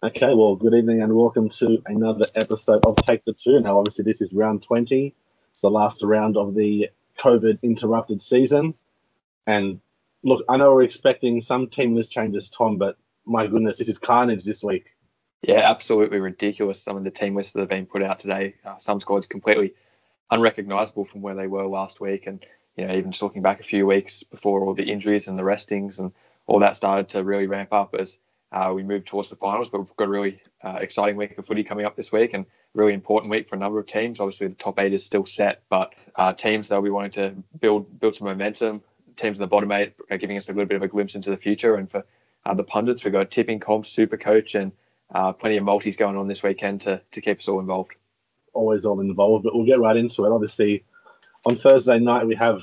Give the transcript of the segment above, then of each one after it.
Okay, well, good evening and welcome to another episode of Take the Two. Now, obviously, this is round 20. It's the last round of the COVID interrupted season. And look, I know we're expecting some team list changes, Tom, but my goodness, this is carnage this week. Yeah, absolutely ridiculous. Some of the team lists that have been put out today, uh, some squads completely unrecognizable from where they were last week. And, you know, even just looking back a few weeks before all the injuries and the restings and all that started to really ramp up as uh, we move towards the finals, but we've got a really uh, exciting week of footy coming up this week and really important week for a number of teams. Obviously, the top eight is still set, but uh, teams they'll be wanting to build build some momentum. Teams in the bottom eight are giving us a little bit of a glimpse into the future. And for uh, the pundits, we've got tipping comps, super coach, and uh, plenty of multis going on this weekend to, to keep us all involved. Always all involved, but we'll get right into it. Obviously, on Thursday night, we have,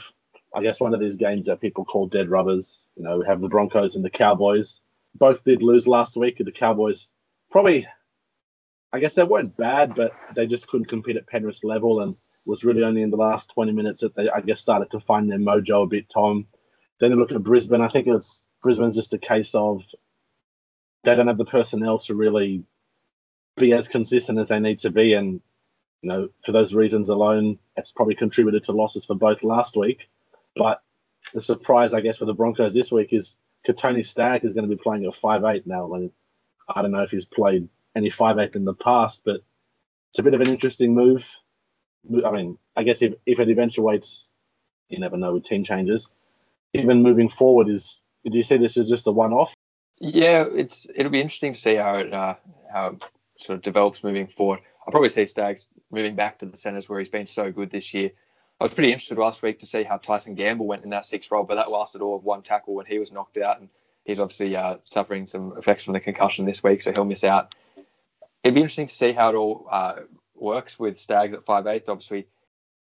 I guess, one of these games that people call dead rubbers. You know, we have the Broncos and the Cowboys both did lose last week. The Cowboys probably, I guess they weren't bad, but they just couldn't compete at Penrith level, and was really only in the last 20 minutes that they, I guess, started to find their mojo a bit. Tom. Then you look at Brisbane. I think it's Brisbane's just a case of they don't have the personnel to really be as consistent as they need to be, and you know, for those reasons alone, it's probably contributed to losses for both last week. But the surprise, I guess, for the Broncos this week is Kotoni Staggs is going to be playing a five eight now. And I don't know if he's played any five eight in the past, but it's a bit of an interesting move. I mean, I guess if, if it eventuates, you never know with team changes. Even moving forward, is do you see this as just a one off? Yeah, it's it'll be interesting to see how it uh, how it sort of develops moving forward. I'll probably see Staggs moving back to the centres where he's been so good this year. I was pretty interested last week to see how Tyson Gamble went in that sixth role, but that lasted all of one tackle when he was knocked out, and he's obviously uh, suffering some effects from the concussion this week, so he'll miss out. It'd be interesting to see how it all uh, works with Staggs at five eighth. Obviously,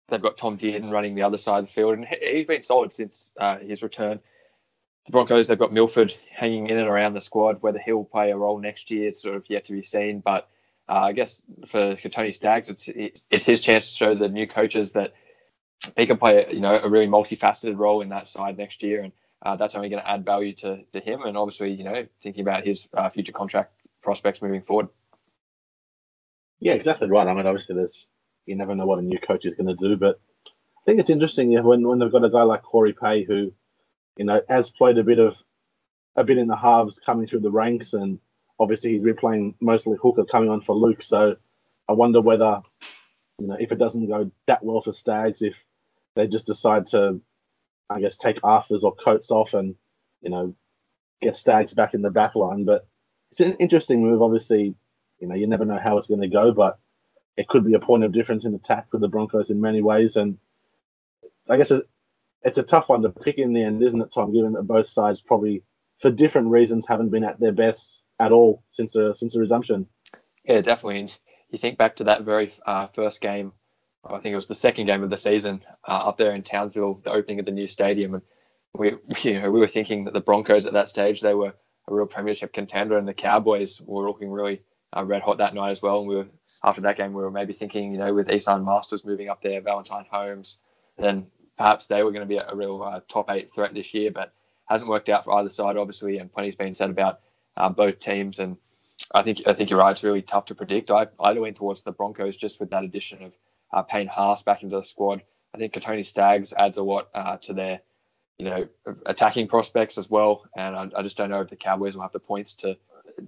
they've got Tom Dearden running the other side of the field, and he's been solid since uh, his return. The Broncos, they've got Milford hanging in and around the squad. Whether he'll play a role next year, it's sort of yet to be seen. But uh, I guess for Tony Staggs, it's it's his chance to show the new coaches that he can play you know a really multifaceted role in that side next year, and uh, that's only going to add value to, to him. And obviously, you know, thinking about his uh, future contract prospects moving forward. Yeah, exactly right. I mean, obviously, there's you never know what a new coach is going to do, but I think it's interesting yeah, when when they've got a guy like Cory Paix who, you know, has played a bit of a bit in the halves coming through the ranks, and obviously he's been playing mostly hooker coming on for Luke. So I wonder whether, you know, if it doesn't go that well for Staggs, if they just decide to, I guess, take Arthars or Coates off and, you know, get Staggs back in the back line. But it's an interesting move. Obviously, you know, you never know how it's going to go, but it could be a point of difference in attack for the Broncos in many ways. And I guess it's a tough one to pick in the end, isn't it, Tom? Given that both sides probably, for different reasons, haven't been at their best at all since the since the resumption. Yeah, definitely. And You think back to that very uh, first game I think it was the second game of the season uh, up there in Townsville, the opening of the new stadium, and we you know we were thinking that the Broncos at that stage they were a real premiership contender, and the Cowboys were looking really uh, red hot that night as well. And we were after that game we were maybe thinking you know with Esan Marsters moving up there, Valentine Holmes, then perhaps they were going to be a, real uh, top eight threat this year, but hasn't worked out for either side obviously, and plenty's been said about uh, both teams and. I think I think you're right. It's really tough to predict. I I lean towards the Broncos just with that addition of uh, Payne Haas back into the squad. I think Kotoni Staggs adds a lot uh, to their, you know, attacking prospects as well. And I, I, just don't know if the Cowboys will have the points to,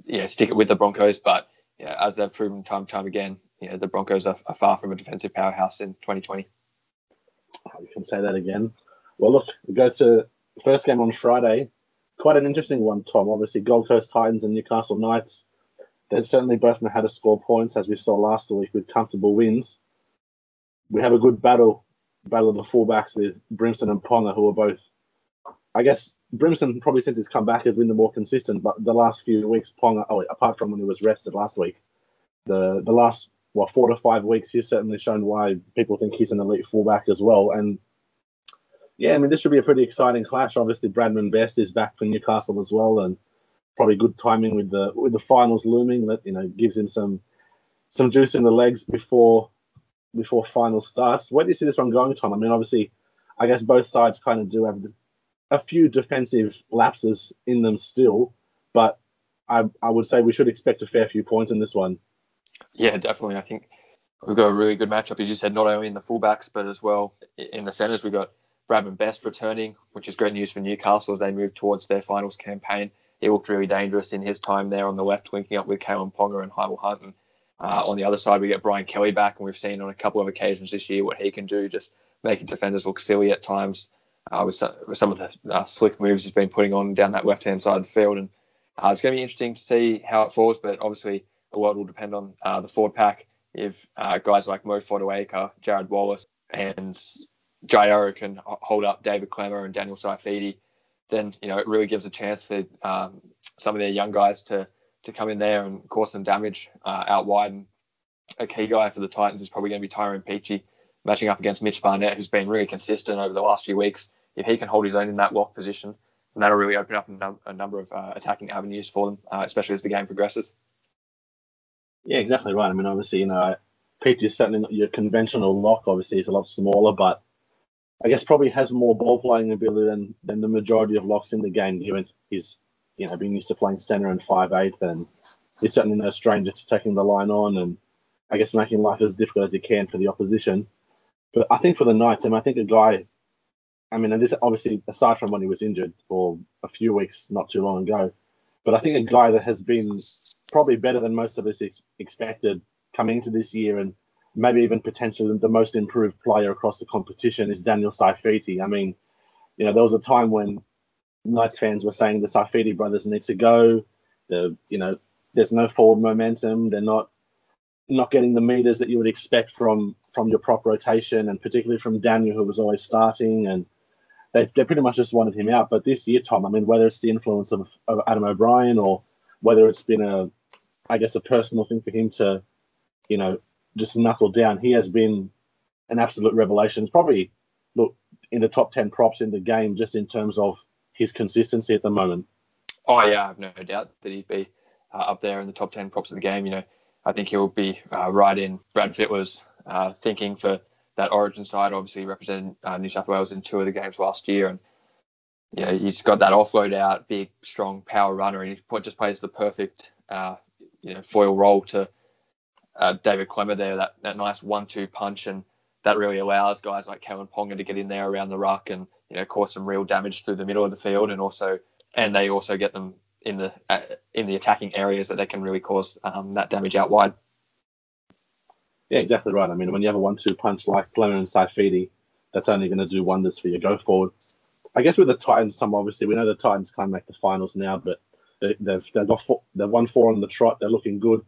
you know, stick it with the Broncos. But yeah, as they've proven time and time again, you know, the Broncos are, are far from a defensive powerhouse in 2020. You can say that again. Well, look, we go to first game on Friday. Quite an interesting one, Tom. Obviously, Gold Coast Titans and Newcastle Knights. They certainly both know how to score points, as we saw last week with comfortable wins we have a good battle battle of the fullbacks with Brimson and Ponga, who are both, I guess, Brimson probably since he's come back has been the more consistent, but the last few weeks, Ponga, oh, apart from when he was rested last week, the the last what four to five weeks, he's certainly shown why people think he's an elite fullback as well. And yeah, I mean, this should be a pretty exciting clash. Obviously, Bradman Best is back for Newcastle as well, and probably good timing with the with the finals looming. That you know gives him some some juice in the legs before before final starts. Where do you see this one going, Tom? I mean, obviously, I guess both sides kind of do have a few defensive lapses in them still, but I, I would say we should expect a fair few points in this one. Yeah, definitely. I think we've got a really good matchup, as you said, not only in the fullbacks, but as well in the centres. We've got Bradman Best returning, which is great news for Newcastle as they move towards their finals campaign. He looked really dangerous in his time there on the left, linking up with Kalyn Ponga and Hymel Hunt. And uh, on the other side, we get Brian Kelly back, and we've seen on a couple of occasions this year what he can do, just making defenders look silly at times uh, with, some, with, some, of the uh, slick moves he's been putting on down that left hand side of the field. And uh, it's going to be interesting to see how it falls, but obviously a lot will depend on uh, the forward pack. If uh, guys like Mo Fotuaika, Jarrod Wallace, and Jai Arrow can hold up David Klemmer and Daniel Saifiti, then you know it really gives a chance for um, some of their young guys to to come in there and cause some damage uh, out wide. And a key guy for the Titans is probably going to be Tyrone Peachey, matching up against Mitch Barnett, who's been really consistent over the last few weeks. If he can hold his own in that lock position, then that'll really open up a, num- a number of uh, attacking avenues for them, uh, especially as the game progresses. Yeah, exactly right. I mean, obviously, you know, Peachey is certainly not your conventional lock. Obviously, he's a lot smaller, but I guess probably has more ball playing ability than, than the majority of locks in the game, given he's you know being used to playing centre and five eight, and he's certainly no stranger to taking the line on and I guess making life as difficult as he can for the opposition. But I think for the Knights, I mean, I think a guy, I mean, and this obviously aside from when he was injured for a few weeks not too long ago, but I think a guy that has been probably better than most of us ex- expected coming into this year and maybe even potentially the most improved player across the competition is Daniel Saifiti. I mean, you know, there was a time when Knights fans were saying the Saifiti brothers need to go. The you know, there's no forward momentum. They're not not getting the meters that you would expect from from your prop rotation, and particularly from Daniel, who was always starting, and they, they pretty much just wanted him out. But this year, Tom, I mean, whether it's the influence of, of Adam O'Brien or whether it's been a, I guess, a personal thing for him to, you know, just knuckle down, he has been an absolute revelation. It's probably look in the top ten props in the game just in terms of his consistency at the moment. Oh yeah, I have no doubt that he'd be uh, up there in the top ten props of the game. You know, I think he'll be uh, right in Brad Fittler's uh, thinking for that Origin side. Obviously, represented uh, New South Wales in two of the games last year, and yeah, he's got that offload out, big, strong power runner, and he just plays the perfect uh, you know foil role to uh, David Klemmer there. That that nice one-two punch, and that really allows guys like Kalyn Ponga to get in there around the ruck and you know cause some real damage through the middle of the field, and also and they also get them in the uh, in the attacking areas that they can really cause um, that damage out wide. Yeah, exactly right. I mean, when you have a one-two punch like Fleming and Saifiti, that's only going to do wonders for your go forward. I guess with the Titans, some obviously we know the Titans can't make the finals now, but they, have they've got four, they've won four on the trot. They're looking good.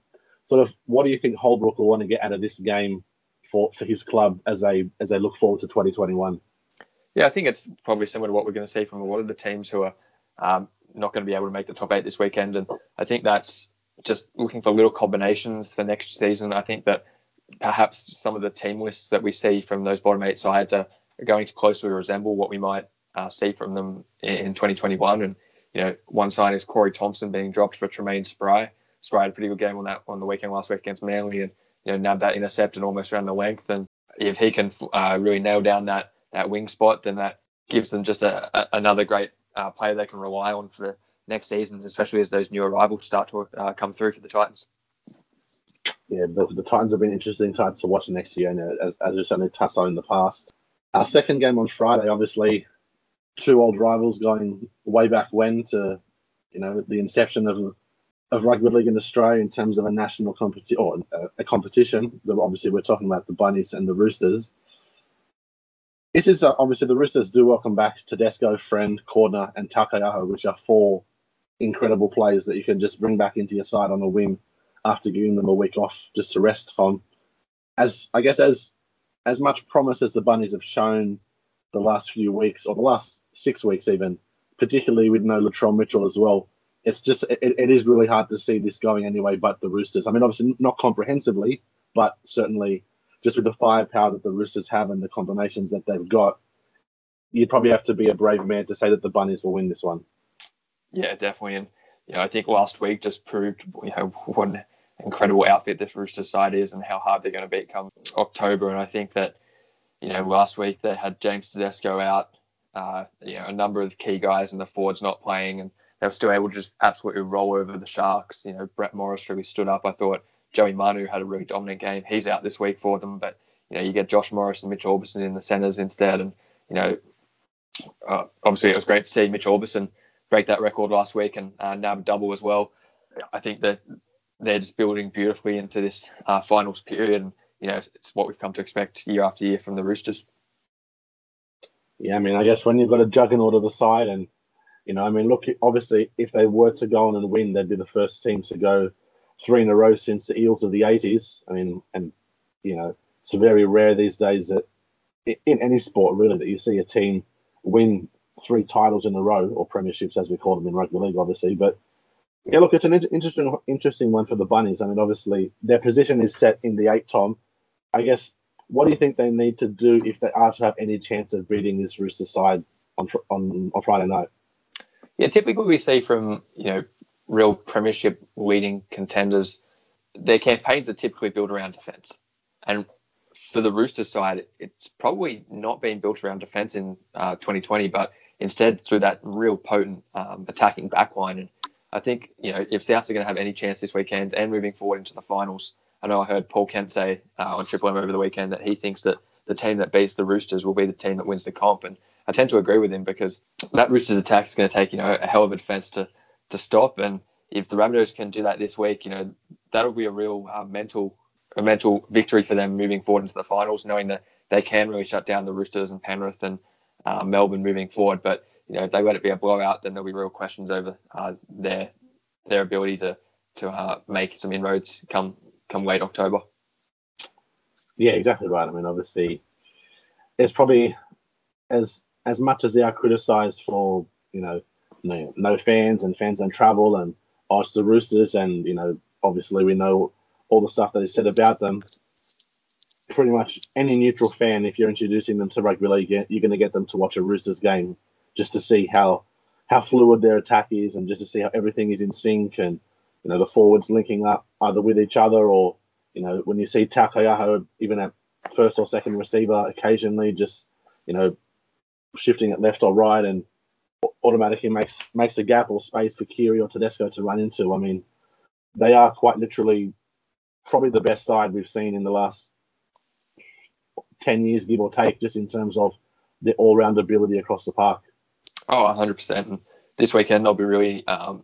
Sort of, what do you think Holbrook will want to get out of this game for for his club as they as they look forward to 2021? Yeah, I think it's probably similar to what we're going to see from a lot of the teams who are um, not going to be able to make the top eight this weekend. And I think that's just looking for little combinations for next season. I think that perhaps some of the team lists that we see from those bottom eight sides are, are going to closely resemble what we might uh, see from them in, in 2021. And you know, one sign is Corey Thompson being dropped for Treymain Spry. Spry had a pretty good game on that on the weekend last week against Manly, and you know, nabbed that intercept and almost ran the length. And if he can uh, really nail down that that wing spot, then that gives them just a, a, another great uh, player they can rely on for the next season, especially as those new arrivals start to uh, come through for the Titans. Yeah, the, the Titans have been interesting Titans to watch next year, and as, as we've certainly touched on in the past. Our second game on Friday, obviously, two old rivals going way back when to, you know, the inception of of rugby league in Australia in terms of a national competition or a, a competition. Obviously, we're talking about the Bunnies and the Roosters. This is uh, obviously the Roosters do welcome back Tedesco, Friend, Cordner, and Taukeiaho, which are four incredible players that you can just bring back into your side on a whim after giving them a week off just to rest from. As I guess as as much promise as the Bunnies have shown the last few weeks or the last six weeks even, particularly with no Latrell Mitchell as well, it's just it, it is really hard to see this going anyway. But the Roosters, I mean, obviously not comprehensively, but certainly just with the firepower that the Roosters have and the combinations that they've got, you'd probably have to be a brave man to say that the Bunnies will win this one. Yeah, definitely. And you know, I think last week just proved you know what an incredible outfit this Roosters side is and how hard they're going to beat come October. And I think that you know last week they had James Tedesco out, uh, you know, a number of key guys and the forwards not playing, and they were still able to just absolutely roll over the Sharks. You know, Brett Morris really stood up. I thought Joey Manu had a really dominant game. He's out this week for them, but you know, you get Josh Morris and Mitch Aubusson in the centres instead, and you know, uh, obviously it was great to see Mitch Aubusson break that record last week and uh, nab a double as well. I think that they're just building beautifully into this uh, finals period, and you know, it's what we've come to expect year after year from the Roosters. Yeah, I mean, I guess when you've got a juggernaut of the side, and you know, I mean, look, obviously, if they were to go on and win, they'd be the first team to go three in a row since the Eels of the 80s. I mean, and you know, it's very rare these days that in any sport really that you see a team win three titles in a row or premierships as we call them in rugby league, obviously. But yeah, look, it's an interesting interesting one for the bunnies. I mean, obviously their position is set in the eight. Tom, I guess. What do you think they need to do if they are to have any chance of beating this Rooster side on on on Friday night? Yeah, typically we see from you know real premiership leading contenders, their campaigns are typically built around defence. And for the Roosters side, it's probably not been built around defence in uh, 2020, but instead through that real potent um, attacking backline. And I think, you know, if Souths are going to have any chance this weekend and moving forward into the finals, I know I heard Paul Kent say uh, on Triple M over the weekend that he thinks that the team that beats the Roosters will be the team that wins the comp. And I tend to agree with him because that Roosters attack is going to take, you know, a hell of a defence to to stop. And if the Rabbitohs can do that this week, you know, that'll be a real uh, mental a mental victory for them moving forward into the finals, knowing that they can really shut down the Roosters and Penrith and uh, Melbourne moving forward. But you know, if they let it be a blowout, then there'll be real questions over uh, their their ability to to uh, make some inroads come come late October. Yeah, exactly right. I mean, obviously, it's probably as as much as they are criticised for you know no, no fans and fans and travel and us the Roosters and you know obviously we know all the stuff that is said about them. Pretty much any neutral fan, if you're introducing them to rugby league, you're going to get them to watch a Roosters game just to see how how fluid their attack is and just to see how everything is in sync and you know the forwards linking up either with each other or you know when you see Taukeiaho even at first or second receiver occasionally just you know shifting it left or right and automatically makes makes a gap or space for Keary or Tedesco to run into. I mean, they are quite literally probably the best side we've seen in the last ten years, give or take, just in terms of the all-round ability across the park. Oh, 100%. this weekend, I'll be really um,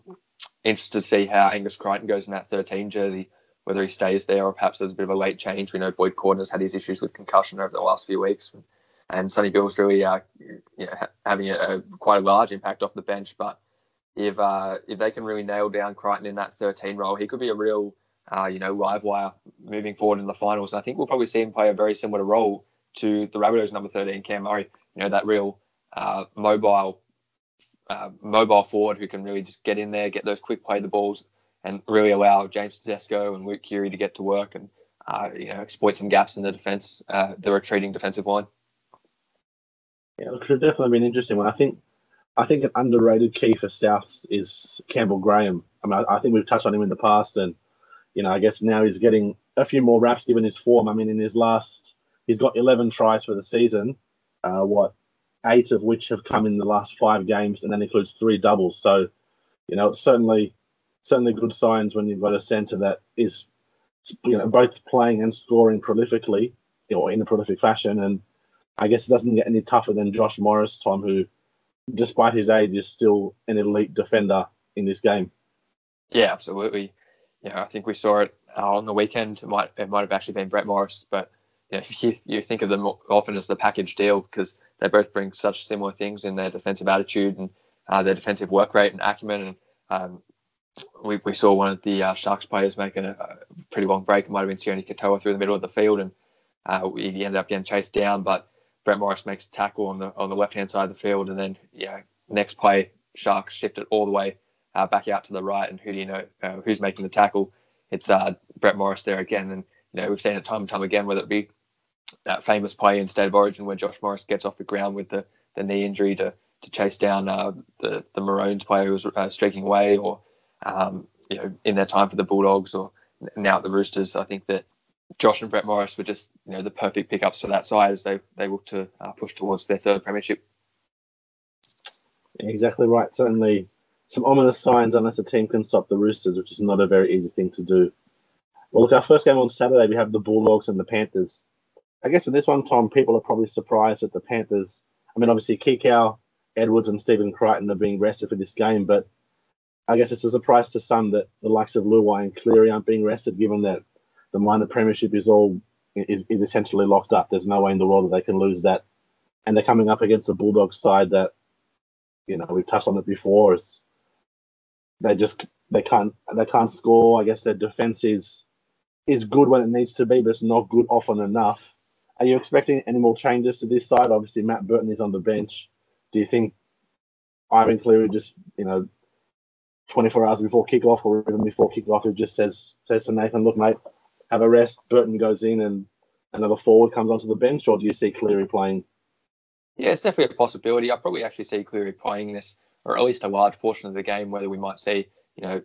interested to see how Angus Crichton goes in that 13 jersey, whether he stays there or perhaps there's a bit of a late change. We know Boyd Cordner has had his issues with concussion over the last few weeks and Sonny Bill's really uh, you know, having a, a, quite a large impact off the bench. But if uh, if they can really nail down Crichton in that 13 role, he could be a real uh, you know live wire moving forward in the finals. And I think we'll probably see him play a very similar role to the Rabbitohs number 13 Cam Murray. You know that real uh, mobile uh, mobile forward who can really just get in there, get those quick play the balls, and really allow James Tedesco and Luke Keary to get to work and uh, you know exploit some gaps in the defense, the retreating defensive line. Yeah, it could definitely be an interesting one. I think I think an underrated key for Souths is Campbell Graham. I mean, I, I, think we've touched on him in the past, and you know, I guess now he's getting a few more raps given his form. I mean, in his last, he's got 11 tries for the season. Uh, what eight of which have come in the last five games, and that includes three doubles. So, you know, it's certainly certainly good signs when you've got a centre that is, you know, both playing and scoring prolifically, or in a prolific fashion, and I guess it doesn't get any tougher than Josh Morris, Tom, who, despite his age, is still an elite defender in this game. Yeah, absolutely. Know, I think we saw it uh, on the weekend. It might it might have actually been Brett Morris, but you, know, you, you think of them often as the package deal because they both bring such similar things in their defensive attitude and uh, their defensive work rate and acumen. And um, we, we saw one of the uh, Sharks players making a, a, pretty long break. It might have been Sione Katoa through the middle of the field, and uh, he ended up getting chased down. But Brett Morris makes a tackle on the on the left hand side of the field, and then yeah, next play Sharks shift it all the way uh, back out to the right, and who do you know uh, who's making the tackle? It's uh, Brett Morris there again, and you know we've seen it time and time again, whether it be that famous play in State of Origin where Josh Morris gets off the ground with the, the knee injury to to chase down uh, the the Maroons player who was uh, streaking away, or um, you know in their time for the Bulldogs, or now at the Roosters. I think that Josh and Brett Morris were just you know the perfect pickups for that side as they they look to uh, push towards their third premiership. Exactly right. Certainly, some ominous signs unless a team can stop the Roosters, which is not a very easy thing to do. Well, look, our first game on Saturday, we have the Bulldogs and the Panthers. I guess in this one, Tom, people are probably surprised that the Panthers. I mean, obviously, Kikau, Edwards, and Stephen Crichton are being rested for this game, but I guess it's a surprise to some that the likes of Luai and Cleary aren't being rested, given that the minor premiership is all is, is essentially locked up. There's no way in the world that they can lose that, and they're coming up against the Bulldogs side that, you know, we've touched on it before. It's, they just they can't they can't score. I guess their defense is is good when it needs to be, but it's not good often enough. Are you expecting any more changes to this side? Obviously, Matt Burton is on the bench. Do you think Ivan Cleary just, you know, 24 hours before kickoff or even before kickoff, it just says says to Nathan, look, mate, have a rest. Burton goes in and another forward comes onto the bench, or do you see Cleary playing? Yeah, it's definitely a possibility. I probably actually see Cleary playing this, or at least a large portion of the game, whether we might see, you know,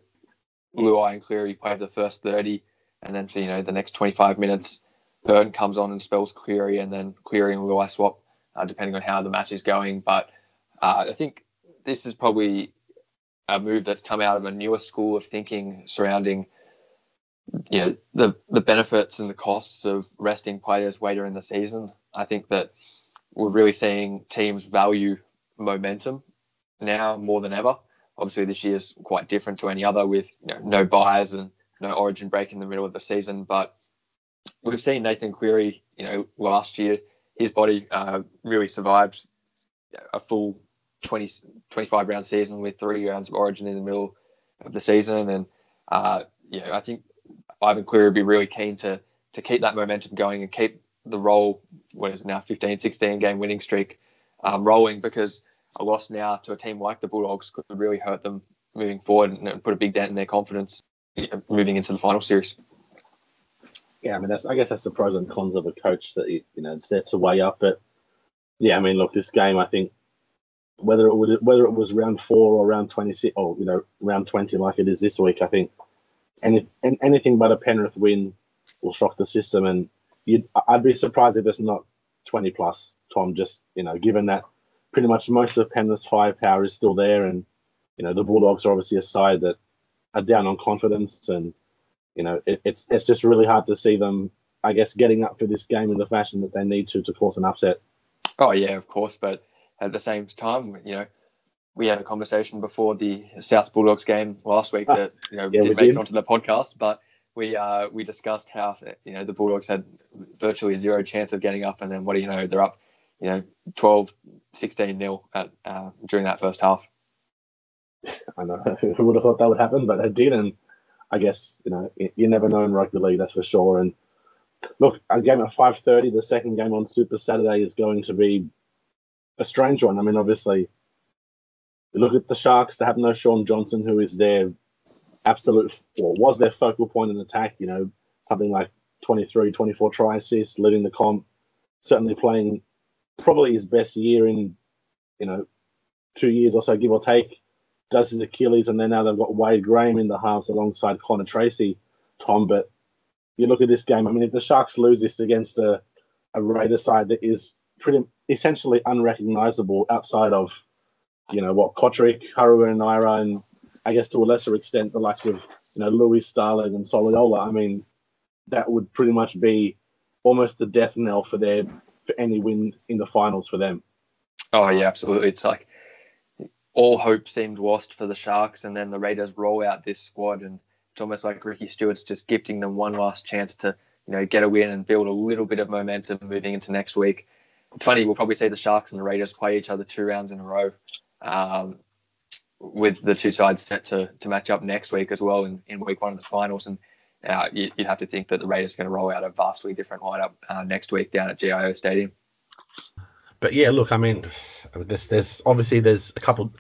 Luai and Cleary play the first 30, and then for, you know, the next 25 minutes, Burton comes on and spells Cleary, and then Cleary and Luai swap, uh, depending on how the match is going. But uh, I think this is probably a move that's come out of a newer school of thinking surrounding you know the the benefits and the costs of resting players later in the season. I think that we're really seeing teams value momentum now more than ever. Obviously, this year is quite different to any other with you know, no buys and no origin break in the middle of the season. But we've seen Nathan Cleary, you know, last year, his body uh, really survived a full 20, 25 round season with three rounds of origin in the middle of the season. And, uh, yeah, I think Ivan Cleary would be really keen to to keep that momentum going and keep the role, what is now, 15, 16 game winning streak um, rolling because a loss now to a team like the Bulldogs could really hurt them moving forward and put a big dent in their confidence moving into the final series. Yeah, I mean, that's I guess that's the pros and cons of a coach that you know it's there to weigh up. But yeah, I mean, look, this game, I think whether it would whether it was round four or round twenty six or you know round twenty like it is this week, I think any, anything but a Penrith win will shock the system. And I'd be surprised if it's not 20 plus, Tom, just, you know, given that pretty much most of Penrith's firepower is still there. And, you know, the Bulldogs are obviously a side that are down on confidence. And, you know, it, it's, it's just really hard to see them, I guess, getting up for this game in the fashion that they need to to cause an upset. Oh, yeah, of course. But at the same time, you know, we had a conversation before the South Bulldogs game last week that you know yeah, didn't make did. it onto the podcast, but we uh, we discussed how you know the Bulldogs had virtually zero chance of getting up, and then what do you know, they're up, you know, 12, 16 nil at uh, during that first half. I know who would have thought that would happen, but it did, and I guess you know you never know in rugby league, that's for sure. And look, a game at five thirty, the second game on Super Saturday is going to be a strange one. I mean, obviously you look at the Sharks, they have no Shaun Johnson, who is their absolute, or was their focal point in attack, you know, something like 23, 24 try assists, leading the comp, certainly playing probably his best year in, you know, two years or so, give or take. Does his Achilles, and then now they've got Wade Graham in the halves alongside Connor Tracey, Tom. But you look at this game, I mean, if the Sharks lose this against a, a Raider side that is pretty essentially unrecognizable outside of you know what Cotric, Haru and Naira, and I guess to a lesser extent the likes of you know Lewis Starling and Soliola. I mean, that would pretty much be almost the death knell for their for any win in the finals for them. Oh yeah, absolutely. It's like all hope seemed lost for the Sharks, and then the Raiders roll out this squad, and it's almost like Ricky Stuart's just gifting them one last chance to you know get a win and build a little bit of momentum moving into next week. It's funny, we'll probably see the Sharks and the Raiders play each other two rounds in a row um, with the two sides set to, to match up next week as well in, in week one of the finals. And uh, you, would have to think that the Raiders are going to roll out a vastly different lineup uh, next week down at GIO Stadium. But yeah, look, I mean, there's, there's obviously there's a couple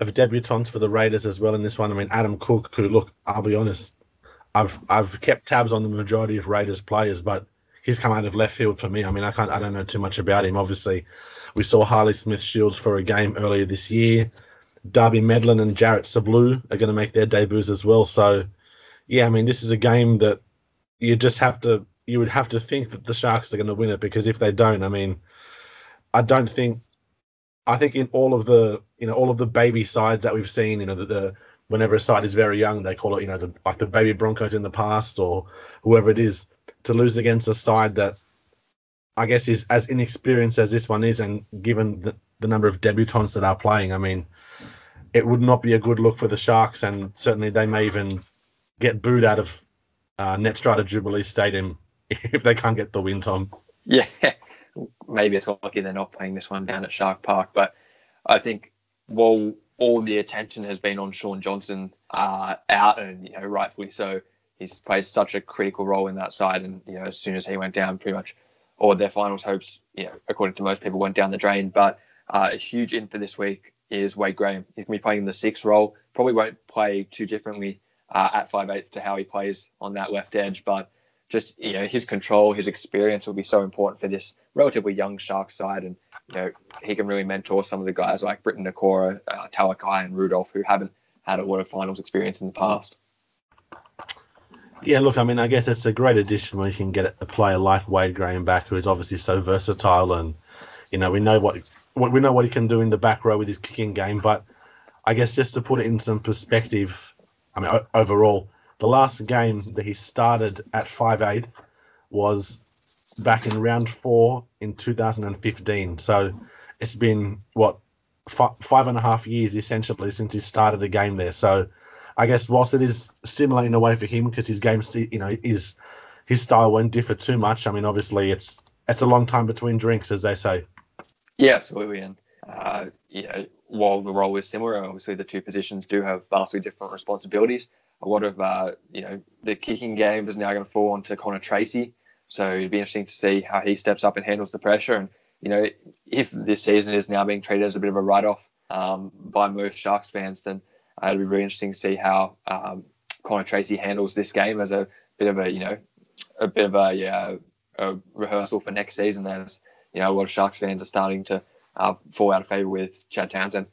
of debutants for the Raiders as well in this one. I mean, Adam Cook, who look, I'll be honest, I've I've kept tabs on the majority of Raiders players, but he's come out of left field for me. I mean, I can't, I don't know too much about him. Obviously, we saw Harley Smith Shields for a game earlier this year. Darby Medlyn and Jarrett Sablu are going to make their debuts as well. So, yeah, I mean, this is a game that you just have to, you would have to think that the Sharks are going to win it because if they don't, I mean, I don't think, I think in all of the you know all of the baby sides that we've seen, you know the, the whenever a side is very young, they call it you know the, like the baby Broncos in the past or whoever it is to lose against a side that I guess is as inexperienced as this one is, and given the, the number of debutants that are playing, I mean, it would not be a good look for the Sharks, and certainly they may even get booed out of uh, Netstrata Jubilee Stadium if they can't get the win, Tom. Yeah, maybe it's lucky they're not playing this one down at Shark Park, but I think while all the attention has been on Shaun Johnson uh, out, and you know rightfully so, he's played such a critical role in that side, and you know as soon as he went down, pretty much all their finals hopes, you know, according to most people, went down the drain. But uh, a huge in for this week is Wade Graham. He's going to be playing the sixth role. Probably won't play too differently uh, at five eight to how he plays on that left edge, but just you know his control, his experience will be so important for this relatively young Sharks side, and you know he can really mentor some of the guys like Briton Nikora, uh, Talakai, and Rudolph who haven't had a lot of finals experience in the past. Yeah, look, I mean, I guess it's a great addition when you can get a player like Wade Graham back, who is obviously so versatile, and you know we know what what we know what he can do in the back row with his kicking game. But I guess just to put it in some perspective, I mean, overall, the last game that he started at five eight was back in round four in 2015. So it's been what f- five and a half years essentially since he started the game there. So I guess whilst it is similar in a way for him because his game, you know, is his style won't differ too much. I mean, obviously it's it's a long time between drinks, as they say. Yeah, absolutely. And uh, you know, while the role is similar, obviously the two positions do have vastly different responsibilities. A lot of uh, you know the kicking game is now going to fall onto Connor Tracey, so it'd be interesting to see how he steps up and handles the pressure. And you know, if this season is now being treated as a bit of a write-off um, by most Sharks fans, then uh, it'd be really interesting to see how um, Connor Tracey handles this game as a bit of a you know a bit of a yeah a rehearsal for next season. As you know, a lot of Sharks fans are starting to uh, fall out of favour with Chad Townsend.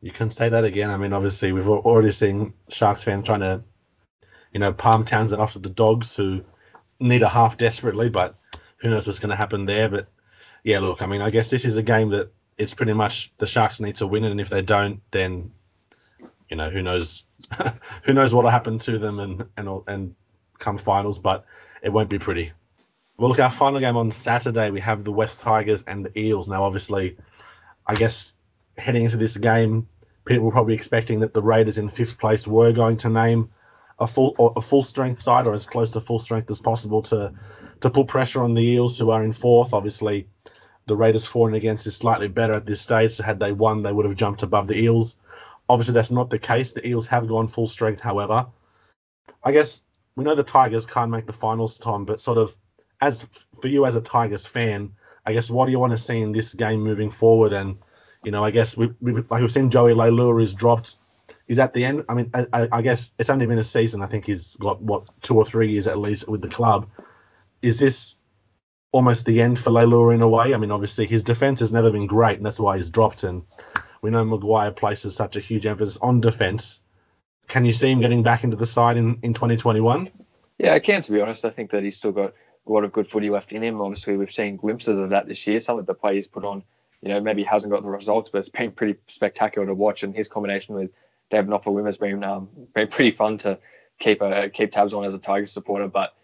You can say that again. I mean, obviously, we've already seen Sharks fans trying to, you know, palm Townsend off to the Dogs, who need a half desperately, but who knows what's going to happen there. But yeah, look, I mean, I guess this is a game that it's pretty much the Sharks need to win it, and if they don't, then you know who knows who knows what'll happen to them and and and come finals, but it won't be pretty. Well, look, our final game on Saturday, we have the West Tigers and the Eels. Now, obviously, I guess heading into this game, people were probably expecting that the Raiders in fifth place were going to name a full a full strength side or as close to full strength as possible to to put pressure on the Eels who are in fourth. Obviously, the Raiders for and against is slightly better at this stage. So had they won, they would have jumped above the Eels. Obviously, that's not the case. The Eels have gone full strength, however. I guess we know the Tigers can't make the finals, Tom, but sort of as for you as a Tigers fan, I guess what do you want to see in this game moving forward? And you know, I guess we, we like we've seen Joey Leilua is dropped. He's at the end. I mean, I, I, guess it's only been a season. I think he's got what two or three years at least with the club. Is this almost the end for Leilua in a way? I mean, obviously his defense has never been great, and that's why he's dropped. And we know Maguire places such a huge emphasis on defense. Can you see him getting back into the side in, in 2021? Yeah, I can. To be honest, I think that he's still got a lot of good footy left in him. Obviously, we've seen glimpses of that this year. Some of the plays he's put on, you know, maybe hasn't got the results, but it's been pretty spectacular to watch. And his combination with David Nofoaluma has been um, been pretty fun to keep a, keep tabs on as a Tigers supporter. But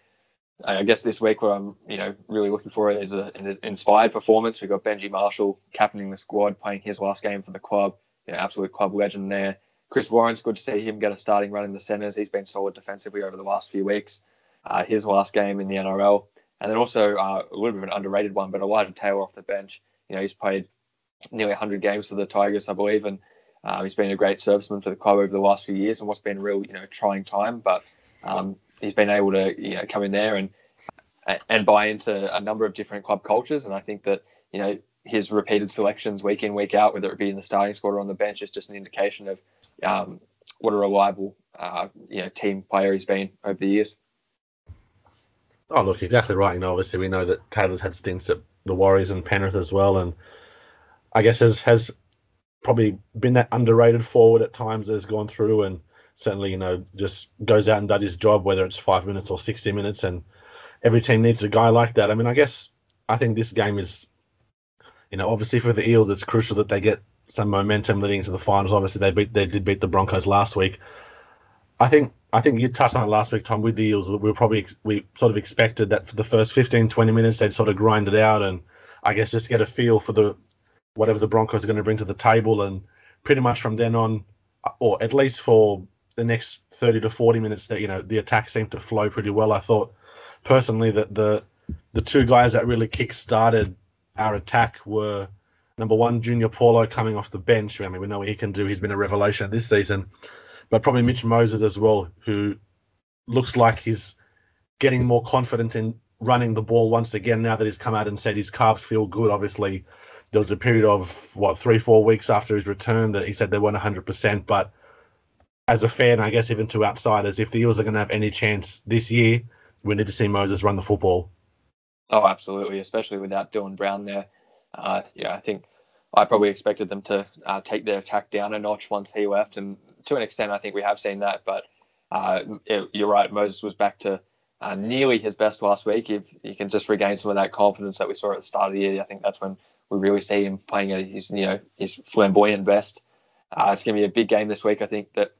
I guess this week what I'm, you know, really looking for is a, an inspired performance. We've got Benji Marshall captaining the squad, playing his last game for the club. You know, absolute club legend there. Chris Lawrence good to see him get a starting run in the centres. He's been solid defensively over the last few weeks. Uh, his last game in the NRL. And then also uh, a little bit of an underrated one, but Elijah Taylor off the bench. You know, he's played nearly 100 games for the Tigers, I believe, and uh, he's been a great serviceman for the club over the last few years and what's been a real, you know, trying time. But um, he's been able to, you know, come in there and and buy into a number of different club cultures. And I think that, you know, his repeated selections week in, week out, whether it be in the starting squad or on the bench, is just an indication of um, what a reliable, uh, you know, team player he's been over the years. Oh, look, exactly right. You know, obviously we know that Taylor's had stints at the Warriors and Penrith as well, and I guess has has probably been that underrated forward at times has gone through and certainly you know just goes out and does his job whether it's five minutes or sixty minutes, and every team needs a guy like that. I mean, I guess I think this game is you know, obviously for the Eels, it's crucial that they get some momentum leading into the finals. Obviously, they beat they did beat the Broncos last week. I think I think you touched on it last week, Tom, with the Eels. We were probably we sort of expected that for the first 15, 20 minutes they'd sort of grind it out, and I guess just get a feel for the whatever the Broncos are going to bring to the table, and pretty much from then on, or at least for the next 30 to 40 minutes, that you know the attack seemed to flow pretty well. I thought personally that the the two guys that really kick started our attack were number one, Junior Paulo coming off the bench. I mean, we know what he can do. He's been a revelation this season, but probably Mitch Moses as well, who looks like he's getting more confidence in running the ball once again now that he's come out and said his calves feel good. Obviously, there was a period of what three, four weeks after his return that he said they weren't 100%. But as a fan, I guess even to outsiders, if the Eels are going to have any chance this year, we need to see Moses run the football. Oh, absolutely, especially without Dylan Brown there. Uh, yeah, I think I probably expected them to uh, take their attack down a notch once he left, and to an extent, I think we have seen that. But uh, it, you're right, Moses was back to uh, nearly his best last week. If he can just regain some of that confidence that we saw at the start of the year, I think that's when we really see him playing at his, you know, his flamboyant best. Uh, it's going to be a big game this week. I think that,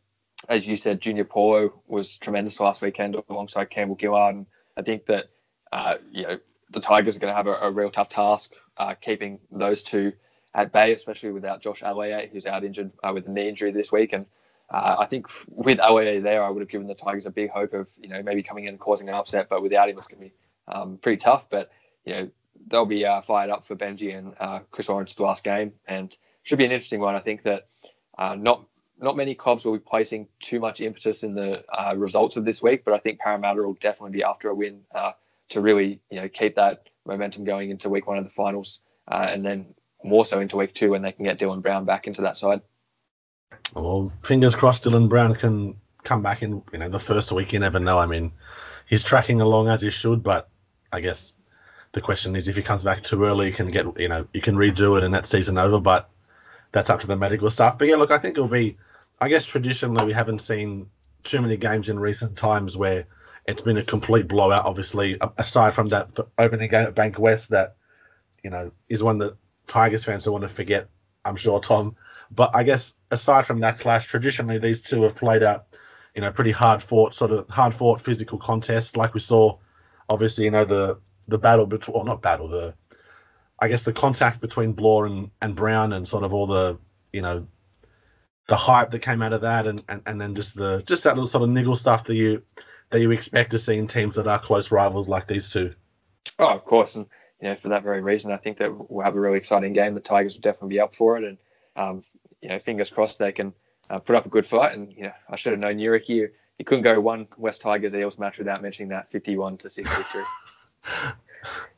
as you said, Junior Paulo was tremendous last weekend alongside Campbell Gillard, and I think that, uh, you know, the Tigers are going to have a, a real tough task uh, keeping those two at bay, especially without Josh Aloiai, who's out injured uh, with a knee injury this week. And uh, I think with Aloiai there, I would have given the Tigers a big hope of you know maybe coming in and causing an upset, but without him, it's going to be um, pretty tough. But you know they'll be uh, fired up for Benji and uh, Chris Lawrence's last game, and should be an interesting one. I think that not not many clubs will be placing too much impetus in the uh, results of this week, but I think Parramatta will definitely be after a win to really you know keep that momentum going into week one of the finals, uh, and then more so into week two when they can get Dylan Brown back into that side. Well, fingers crossed Dylan Brown can come back in you know the first week. You never know. I mean, he's tracking along as he should, but I guess the question is if he comes back too early, you can get you know you can redo it and that season over. But that's up to the medical staff. But yeah, look, I think it'll be. I guess traditionally we haven't seen too many games in recent times where it's been a complete blowout. Obviously, aside from that opening game at Bankwest, that you know is one that Tigers fans don't want to forget. I'm sure, Tom. But I guess aside from that clash, traditionally these two have played out, you know, pretty hard fought, sort of hard fought physical contests, like we saw. Obviously, you know the the battle between, well, not battle, the I guess the contact between Blore and, and Brown, and sort of all the you know the hype that came out of that, and, and, and then just the just that little sort of niggle stuff that you that you expect to see in teams that are close rivals like these two. Oh, of course, and you know for that very reason, I think that we'll have a really exciting game. The Tigers will definitely be up for it, and um, you know, fingers crossed they can uh, put up a good fight. And you know, I should have known Yurik. You you couldn't go one West Tigers Eels match without mentioning that 51 to six victory.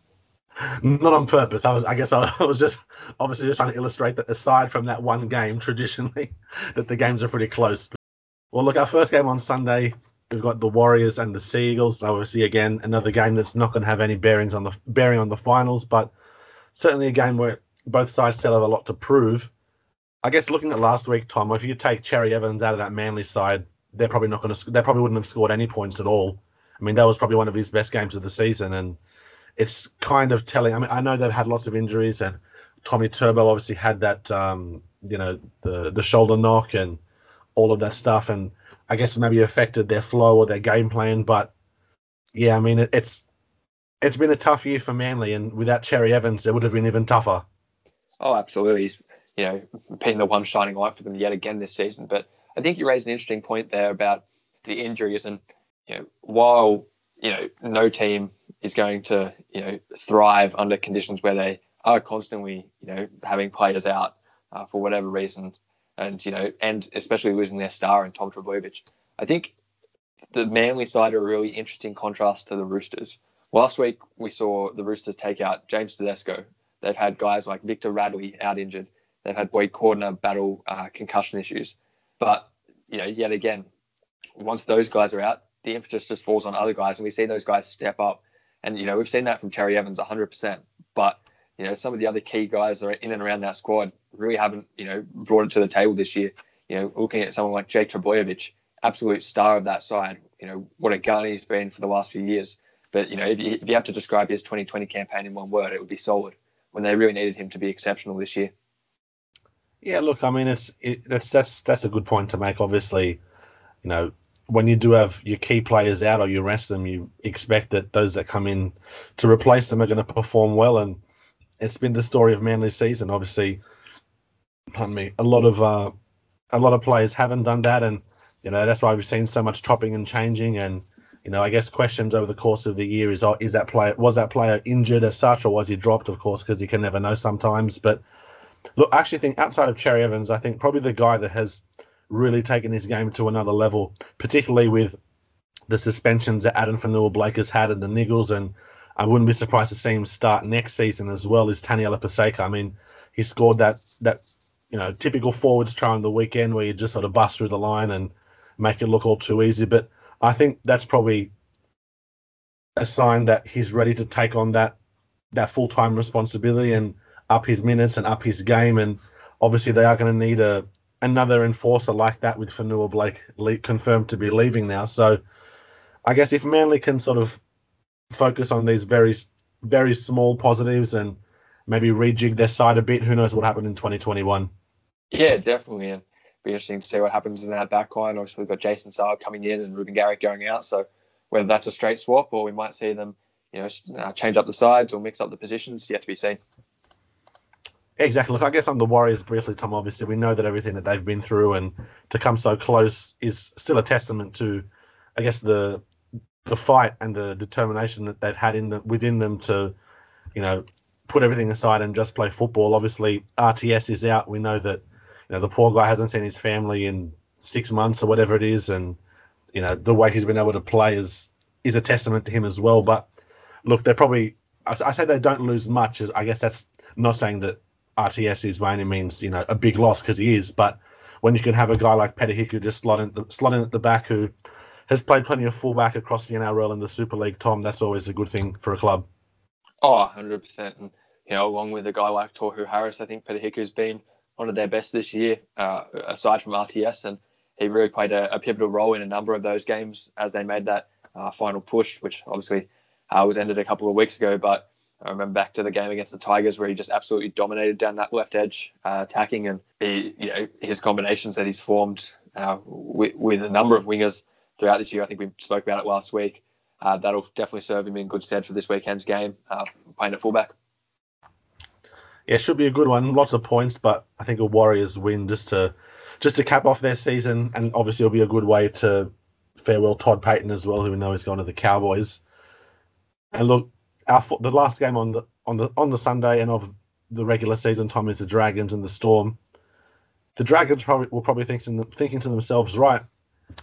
Not on purpose. I was, I guess, I was just obviously just trying to illustrate that aside from that one game, traditionally, that the games are pretty close. Well, look, our first game on Sunday We've got the Warriors and the Seagulls. Obviously, again, another game that's not going to have any bearings on the bearing on the finals, but certainly a game where both sides still have a lot to prove. I guess looking at last week, Tom, if you take Cherry Evans out of that Manly side, they're probably not going to. They probably wouldn't have scored any points at all. I mean, that was probably one of his best games of the season, and it's kind of telling. I mean, I know they've had lots of injuries, and Tommy Turbo obviously had that, um, you know, the the shoulder knock and all of that stuff, and I guess it maybe affected their flow or their game plan. But yeah, I mean, it, it's it's been a tough year for Manly, and without Cherry Evans, it would have been even tougher. Oh, absolutely. He's you know been the one shining light for them yet again this season. But I think you raised an interesting point there about the injuries, and you know while you know no team is going to you know thrive under conditions where they are constantly you know having players out uh, for whatever reason and you know, and especially losing their star in Tom Trbojevic. I think the Manly side are a really interesting contrast to the Roosters. Last week we saw the Roosters take out James Tedesco. They've had guys like Victor Radley out injured. They've had Boyd Cordner battle uh, concussion issues. But you know, yet again, once those guys are out, the impetus just falls on other guys, and we see those guys step up. And you know, we've seen that from Cherry Evans 100%. But you know, some of the other key guys that are in and around that squad really haven't, you know, brought it to the table this year. You know, looking at someone like Jake Trbojevic, absolute star of that side. You know, what a gun he's been for the last few years. But, you know, if you, if you have to describe his 2020 campaign in one word, it would be solid. when they really needed him to be exceptional this year. Yeah, look, I mean, it's it, that's that's that's a good point to make. Obviously, you know, when you do have your key players out or you rest them, you expect that those that come in to replace them are going to perform well, and it's been the story of Manly's season. Obviously, pardon me, a lot of uh, a lot of players haven't done that, and you know that's why we've seen so much chopping and changing. And you know, I guess questions over the course of the year is, oh, is that player was that player injured as such, or was he dropped? Of course, because you can never know sometimes. But look, I actually think outside of Cherry Evans, I think probably the guy that has really taken this game to another level, particularly with the suspensions that Addin Fonua-Blake has had and the niggles, and I wouldn't be surprised to see him start next season as well. Is Taniela Paseka? I mean, he scored that that you know typical forwards try on the weekend where you just sort of bust through the line and make it look all too easy. But I think that's probably a sign that he's ready to take on that that full time responsibility and up his minutes and up his game. And obviously they are going to need a another enforcer like that with Fonua-Blake le- confirmed to be leaving now. So I guess if Manly can sort of focus on these very very small positives and maybe rejig their side a bit, who knows what happened in 2021. Yeah, definitely. And be interesting to see what happens in that back line. Obviously, we've got Jason Saab coming in and Reuben Garrick going out. So whether that's a straight swap or we might see them, you know, uh, change up the sides or mix up the positions, yet to be seen. Exactly. Look, I guess on the Warriors briefly, Tom. Obviously, we know that everything that they've been through and to come so close is still a testament to, I guess, the the fight and the determination that they've had in the, within them to, you know, put everything aside and just play football. Obviously, RTS is out. We know that, you know, the poor guy hasn't seen his family in six months or whatever it is, and you know the way he's been able to play is is a testament to him as well. But look, they're probably I, I say they don't lose much. I guess that's not saying that RTS is by any means you know a big loss because he is, but when you can have a guy like Peta Hiku just slotting the, slotting at the back who has played plenty of fullback across the NRL and the Super League, Tom, that's always a good thing for a club. Oh, 100%. And, you know, along with a guy like Tohu Harris, I think Peta Hiku's been one of their best this year, uh, aside from RTS. And he really played a, a, pivotal role in a number of those games as they made that uh, final push, which obviously uh, was ended a couple of weeks ago. But I remember back to the game against the Tigers where he just absolutely dominated down that left edge, uh, attacking, and he, you know, his combinations that he's formed uh, with, with a number of wingers throughout this year. I think we spoke about it last week. Uh, that'll definitely serve him in good stead for this weekend's game, uh, playing at fullback. Yeah, should be a good one. Lots of points, but I think a Warriors win just to just to cap off their season, and obviously it'll be a good way to farewell Todd Payten as well, who we know is going to the Cowboys. And look, our the last game on the on the on the Sunday and of the regular season, Tom is the Dragons and the Storm. The Dragons probably will probably thinking thinking to themselves, right,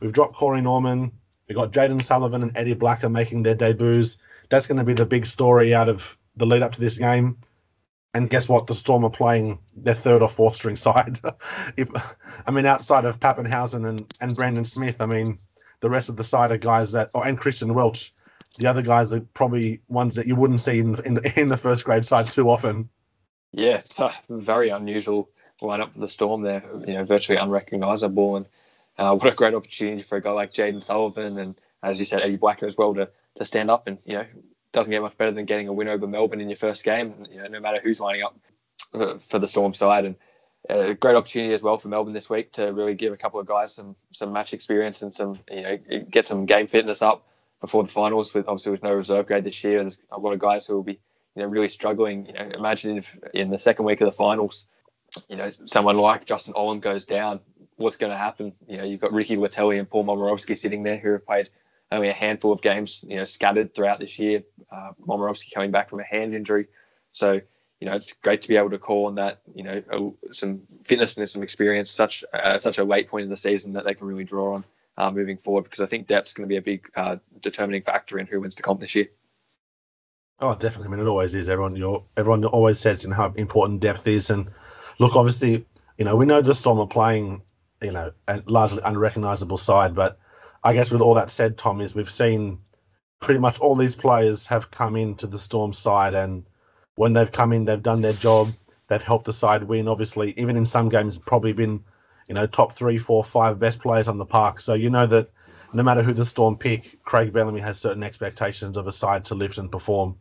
We've dropped Corey Norman. We've got Jayden Sullivan and Eddie Blacker making their debuts. That's going to be the big story out of the lead up to this game. And guess what? The Storm are playing their third or fourth string side. if, I mean, outside of Papenhuyzen and, and Brandon Smith, I mean, the rest of the side are guys that, oh, and Christian Welch, the other guys are probably ones that you wouldn't see in, in, in the first grade side too often. Yeah, it's a very unusual lineup for the Storm there, you know, virtually unrecognisable. And uh, what a great opportunity for a guy like Jayden Sullivan and, as you said, Eddie Blacker as well to to stand up and you know doesn't get much better than getting a win over Melbourne in your first game. You know, no matter who's lining up for the Storm side, and a uh, great opportunity as well for Melbourne this week to really give a couple of guys some some match experience and some you know get some game fitness up before the finals. With obviously with no reserve grade this year, there's a lot of guys who will be you know really struggling. You know, imagine if in the second week of the finals, you know, someone like Justin Olam goes down what's going to happen. You know, you've got Ricky Leutele and Paul Momirovski sitting there who have played only a handful of games, you know, scattered throughout this year. Uh, Momirovski coming back from a hand injury. So, you know, it's great to be able to call on that, you know, some fitness and some experience, such uh, such a late point in the season that they can really draw on uh, moving forward because I think depth's going to be a big uh, determining factor in who wins the comp this year. Oh, definitely. I mean, it always is. Everyone, you everyone always says you know, how important depth is, and look, obviously, you know, we know the Storm are playing you know, a largely unrecognizable side. But I guess with all that said, Tom, is we've seen pretty much all these players have come into the Storm side, and when they've come in, they've done their job. They've helped the side win. Obviously, even in some games, probably been, you know, top three, four, five best players on the park. So you know that no matter who the Storm pick, Craig Bellamy has certain expectations of a side to lift and perform.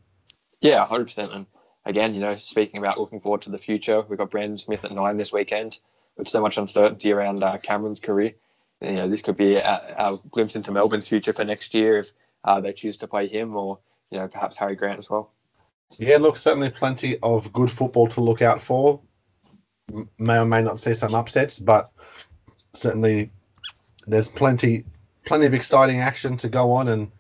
Yeah, hundred percent. And again, you know, speaking about looking forward to the future, we've got Brandon Smith at nine this weekend. With so much uncertainty around uh, Cameron's career, you know, this could be a, a, glimpse into Melbourne's future for next year if uh, they choose to play him or you know perhaps Harry Grant as well. Yeah, look, certainly plenty of good football to look out for. May or may not see some upsets, but certainly there's plenty plenty of exciting action to go on, and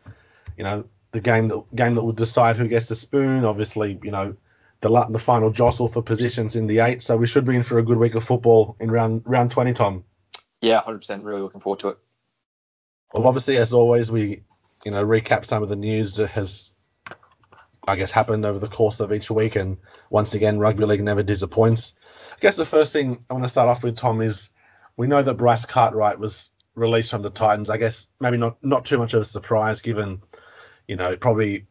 you know the game that game that will decide who gets the spoon. Obviously, you know the the final jostle for positions in the eight. So we should be in for a good week of football in round round twenty, Tom. Yeah, hundred percent. Really looking forward to it. Well, obviously, as always, we you know recap some of the news that has I guess happened over the course of each week, and once again, rugby league never disappoints. I guess the first thing I want to start off with, Tom, is we know that Bryce Cartwright was released from the Titans. I guess maybe not not too much of a surprise given, you know, probably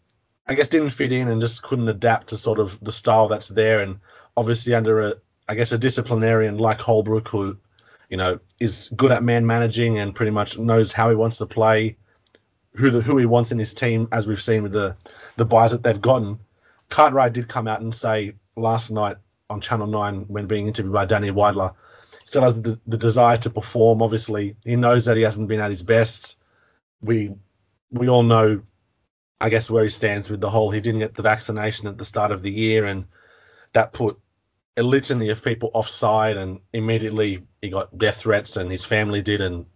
I guess didn't fit in and just couldn't adapt to sort of the style that's there. And obviously under a I guess a disciplinarian like Holbrook who, you know, is good at man managing and pretty much knows how he wants to play, who the, who he wants in his team, as we've seen with the the buys that they've gotten. Cartwright did come out and say last night on Channel Nine when being interviewed by Danny Weidler, still has the, the desire to perform. Obviously, he knows that he hasn't been at his best. We we all know I guess where he stands with the whole he didn't get the vaccination at the start of the year and that put a litany of people offside and immediately he got death threats and his family did and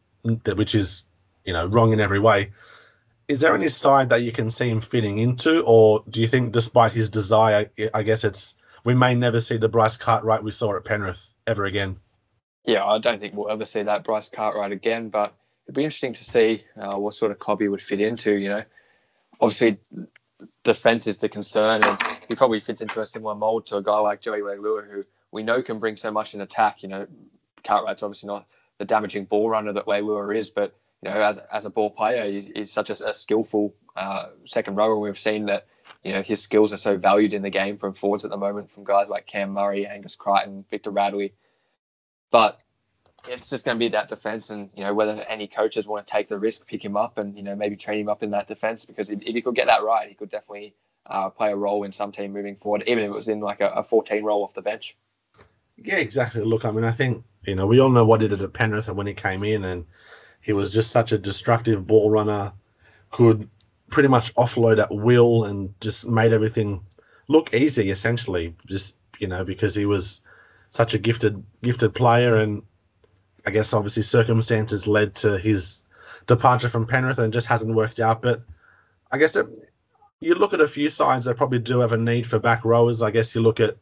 which is you know wrong in every way. Is there any side that you can see him fitting into, or do you think, despite his desire, I guess it's we may never see the Bryce Cartwright we saw at Penrith ever again? Yeah, I don't think we'll ever see that Bryce Cartwright again, but it'd be interesting to see uh, what sort of club he would fit into. You know, obviously defense is the concern, and he probably fits into a similar mold to a guy like Joey Leilua, who we know can bring so much in attack. You know, Cartwright's obviously not the damaging ball runner that Leilua is, but you know, as as a ball player, he's, such a, a skillful uh, second rower. We've seen that you know his skills are so valued in the game from forwards at the moment, from guys like Cam Murray, Angus Crichton, Victor Radley. But it's just going to be that defense, and you know whether any coaches want to take the risk, pick him up, and you know maybe train him up in that defense because if, if he could get that right, he could definitely uh, play a role in some team moving forward, even if it was in like a, a 14 role off the bench. Yeah, exactly. Look, I mean, I think you know we all know what he did at Penrith and when he came in, and he was just such a destructive ball runner, could pretty much offload at will, and just made everything look easy essentially. Just you know because he was such a gifted gifted player and I guess obviously circumstances led to his departure from Penrith and just hasn't worked out. But I guess it, you look at a few sides that probably do have a need for back rowers. I guess you look at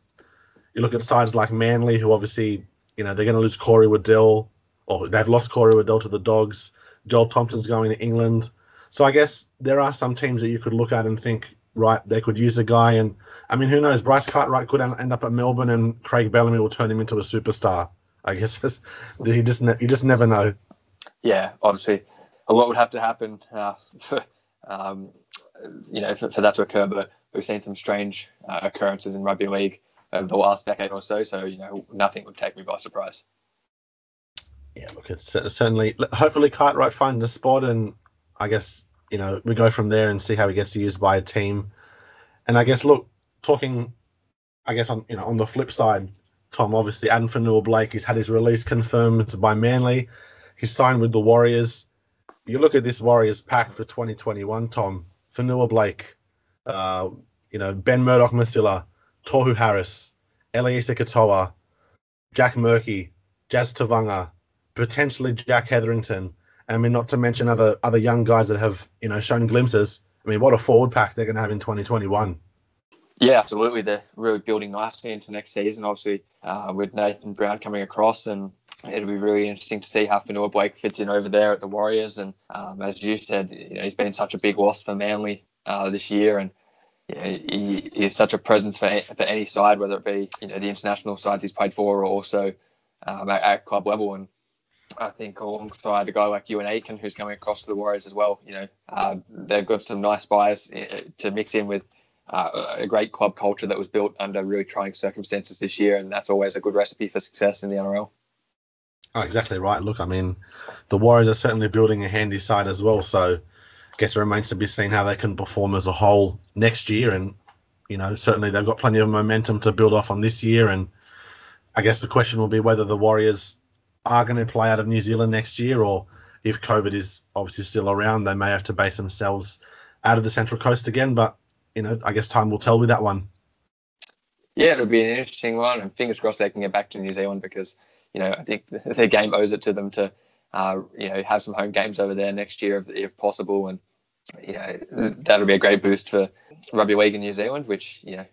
you look at sides like Manly, who obviously you know they're going to lose Corey Waddell, or they've lost Corey Waddell to the Dogs. Joel Thompson's going to England. So I guess there are some teams that you could look at and think, right, they could use a guy. And I mean, who knows? Bryce Cartwright could end up at Melbourne, and Craig Bellamy will turn him into a superstar. I guess you just ne- you just never know. Yeah, obviously, a lot would have to happen uh, for um, you know for, for, that to occur. But we've seen some strange uh, occurrences in rugby league over the last decade or so. So you know, nothing would take me by surprise. Yeah, look, it's certainly hopefully Cartwright finds a spot, and I guess you know we go from there and see how he gets used by a team. And I guess look, talking, I guess on you know on the flip side, Tom, obviously, Addin Fonua-Blake, he's had his release confirmed by Manly. He's signed with the Warriors. You look at this Warriors pack for 2021, Tom. Fonua-Blake, uh, you know, Ben Murdoch Masila, Tohu Harris, Eliesa Katoa, Jack Murphy, Jazz Tevaga, potentially Jack Hetherington. I mean, not to mention other other young guys that have, you know, shown glimpses. I mean, what a forward pack they're going to have in 2021. Yeah, absolutely. They're really building nicely into next season. Obviously, uh, with Nathan Brown coming across, and it'll be really interesting to see how Fonua-Blake fits in over there at the Warriors. And um, as you said, you know, he's been such a big loss for Manly uh, this year, and he, he is such a presence for for any side, whether it be you know the international sides he's played for, or also um, at, at, club level. And I think alongside a guy like Euan Aitken, who's coming across to the Warriors as well, you know, uh, they've got some nice buyers uh, to mix in with uh, a great club culture that was built under really trying circumstances this year, and that's always a good recipe for success in the NRL. Oh, exactly right. Look, I mean, the Warriors are certainly building a handy side as well, so I guess it remains to be seen how they can perform as a whole next year. And you know, certainly they've got plenty of momentum to build off on this year. And I guess the question will be whether the Warriors are going to play out of New Zealand next year, or if COVID is obviously still around, they may have to base themselves out of the Central Coast again. But you know, I guess time will tell with that one. Yeah, it'll be an interesting one, and fingers crossed they can get back to New Zealand because you know I think their game owes it to them to uh, you know have some home games over there next year if, if possible, and you know that'll be a great boost for rugby league in New Zealand, which you know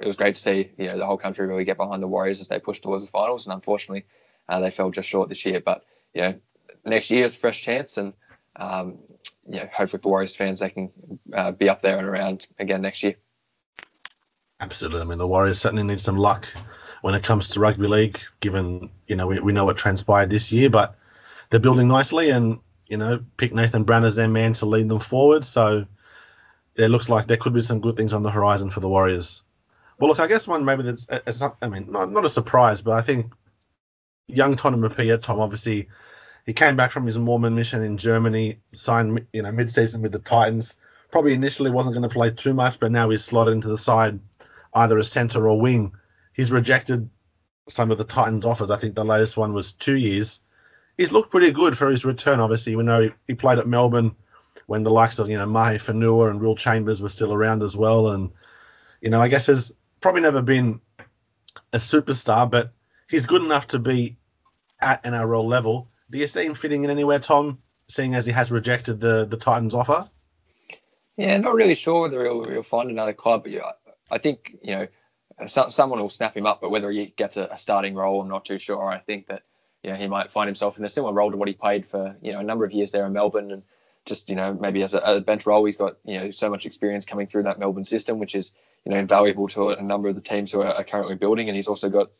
it was great to see you know the whole country really get behind the Warriors as they push towards the finals, and unfortunately uh, they fell just short this year. But you know next year is fresh chance, and um, you know hopefully for Warriors fans they can uh, be up there and around again next year. Absolutely. I mean the Warriors certainly need some luck when it comes to rugby league, given you know we, we know what transpired this year, but they're building nicely and you know pick Nathan Brown as their man to lead them forward. So it looks like there could be some good things on the horizon for the Warriors. Well, look, I guess one maybe that's, I mean, not, not a surprise, but I think young Tonumaipea, Tom, obviously, he came back from his Mormon mission in Germany, signed, you know, mid-season with the Titans. Probably initially wasn't going to play too much, but now he's slotted into the side, either a centre or wing. He's rejected some of the Titans' offers. I think the latest one was two years. He's looked pretty good for his return. Obviously, we know he, played at Melbourne when the likes of you know Mahe Fonua and Will Chambers were still around as well, and you know I guess has probably never been a superstar, but he's good enough to be at an NRL level. Do you see him fitting in anywhere, Tom? Seeing as he has rejected the the Titans offer. Yeah, not really sure whether he'll, he'll find another club. Yeah, I think you know some, someone will snap him up, but whether he gets a, a, starting role, I'm not too sure. I think that you know he might find himself in a similar role to what he played for you know a number of years there in Melbourne, and just you know maybe as a, a bench role, he's got you know so much experience coming through that Melbourne system, which is you know invaluable to a number of the teams who are, are currently building, and he's also got